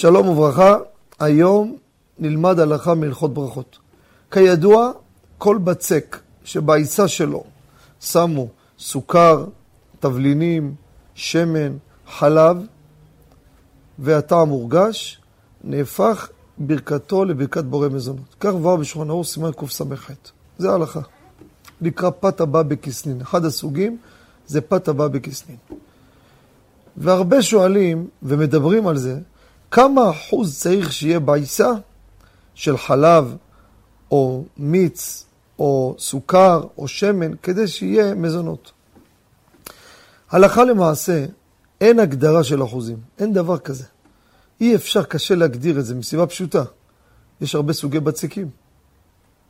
שלום וברכה, היום נלמד הלכה מהלכות ברכות. כידוע, כל בצק שבעיסה שלו שמו סוכר, תבלינים, שמן, חלב, והטעם מורגש, נהפך ברכתו לברכת בורא מזונות. כך כבר בשולחן ערוך סימן קס"ח. זה ההלכה. נקרא פת הבא בכסנין. אחד הסוגים זה פת הבא בכסנין. והרבה שואלים ומדברים על זה, כמה אחוז צריך שיהיה בעיסה של חלב או מיץ או סוכר או שמן כדי שיהיה מזונות. הלכה למעשה, אין הגדרה של אחוזים, אין דבר כזה. אי אפשר, קשה להגדיר את זה מסיבה פשוטה. יש הרבה סוגי בצקים.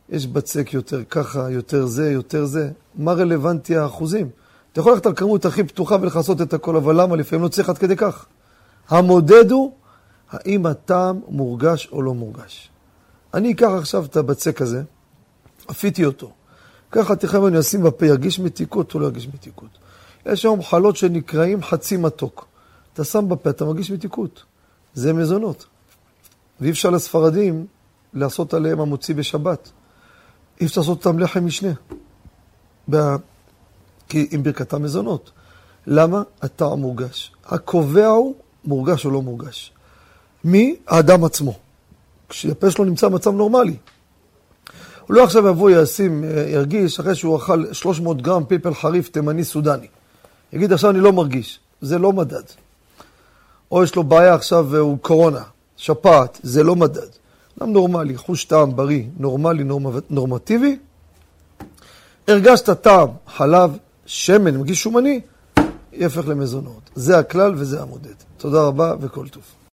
יש בצק יותר ככה, יותר זה, יותר זה. מה רלוונטי האחוזים? אתה יכול ללכת על כמות הכי פתוחה ולכסות את הכל, אבל למה? לפעמים לא צריך עד כדי כך. המודד הוא האם הטעם מורגש או לא מורגש. אני אקח עכשיו את הבצק הזה, אפיתי אותו. ככה תכף אני אשים בפה, ירגיש מתיקות או לא ירגיש מתיקות. יש היום חלות שנקראים חצי מתוק. אתה שם בפה, אתה מרגיש מתיקות. זה מזונות. ואי אפשר לספרדים לעשות עליהם המוציא בשבת. אי אפשר לעשות אותם לחם משנה. כי עם ברכתם מזונות. למה? הטעם מורגש. הקובע הוא מורגש או לא מורגש. מי? האדם עצמו. כשהפה שלו נמצא במצב נורמלי. הוא לא עכשיו יבוא, ישים, ירגיש, אחרי שהוא אכל 300 גרם פלפל חריף תימני סודני. יגיד, עכשיו אני לא מרגיש. זה לא מדד. או יש לו בעיה עכשיו, הוא קורונה, שפעת, זה לא מדד. אדם נורמלי, חוש טעם בריא, נורמלי, נורמטיבי. הרגשת טעם, חלב, שמן, מגיש שומני, יהפך למזונות. זה הכלל וזה המודד. תודה רבה וכל טוב.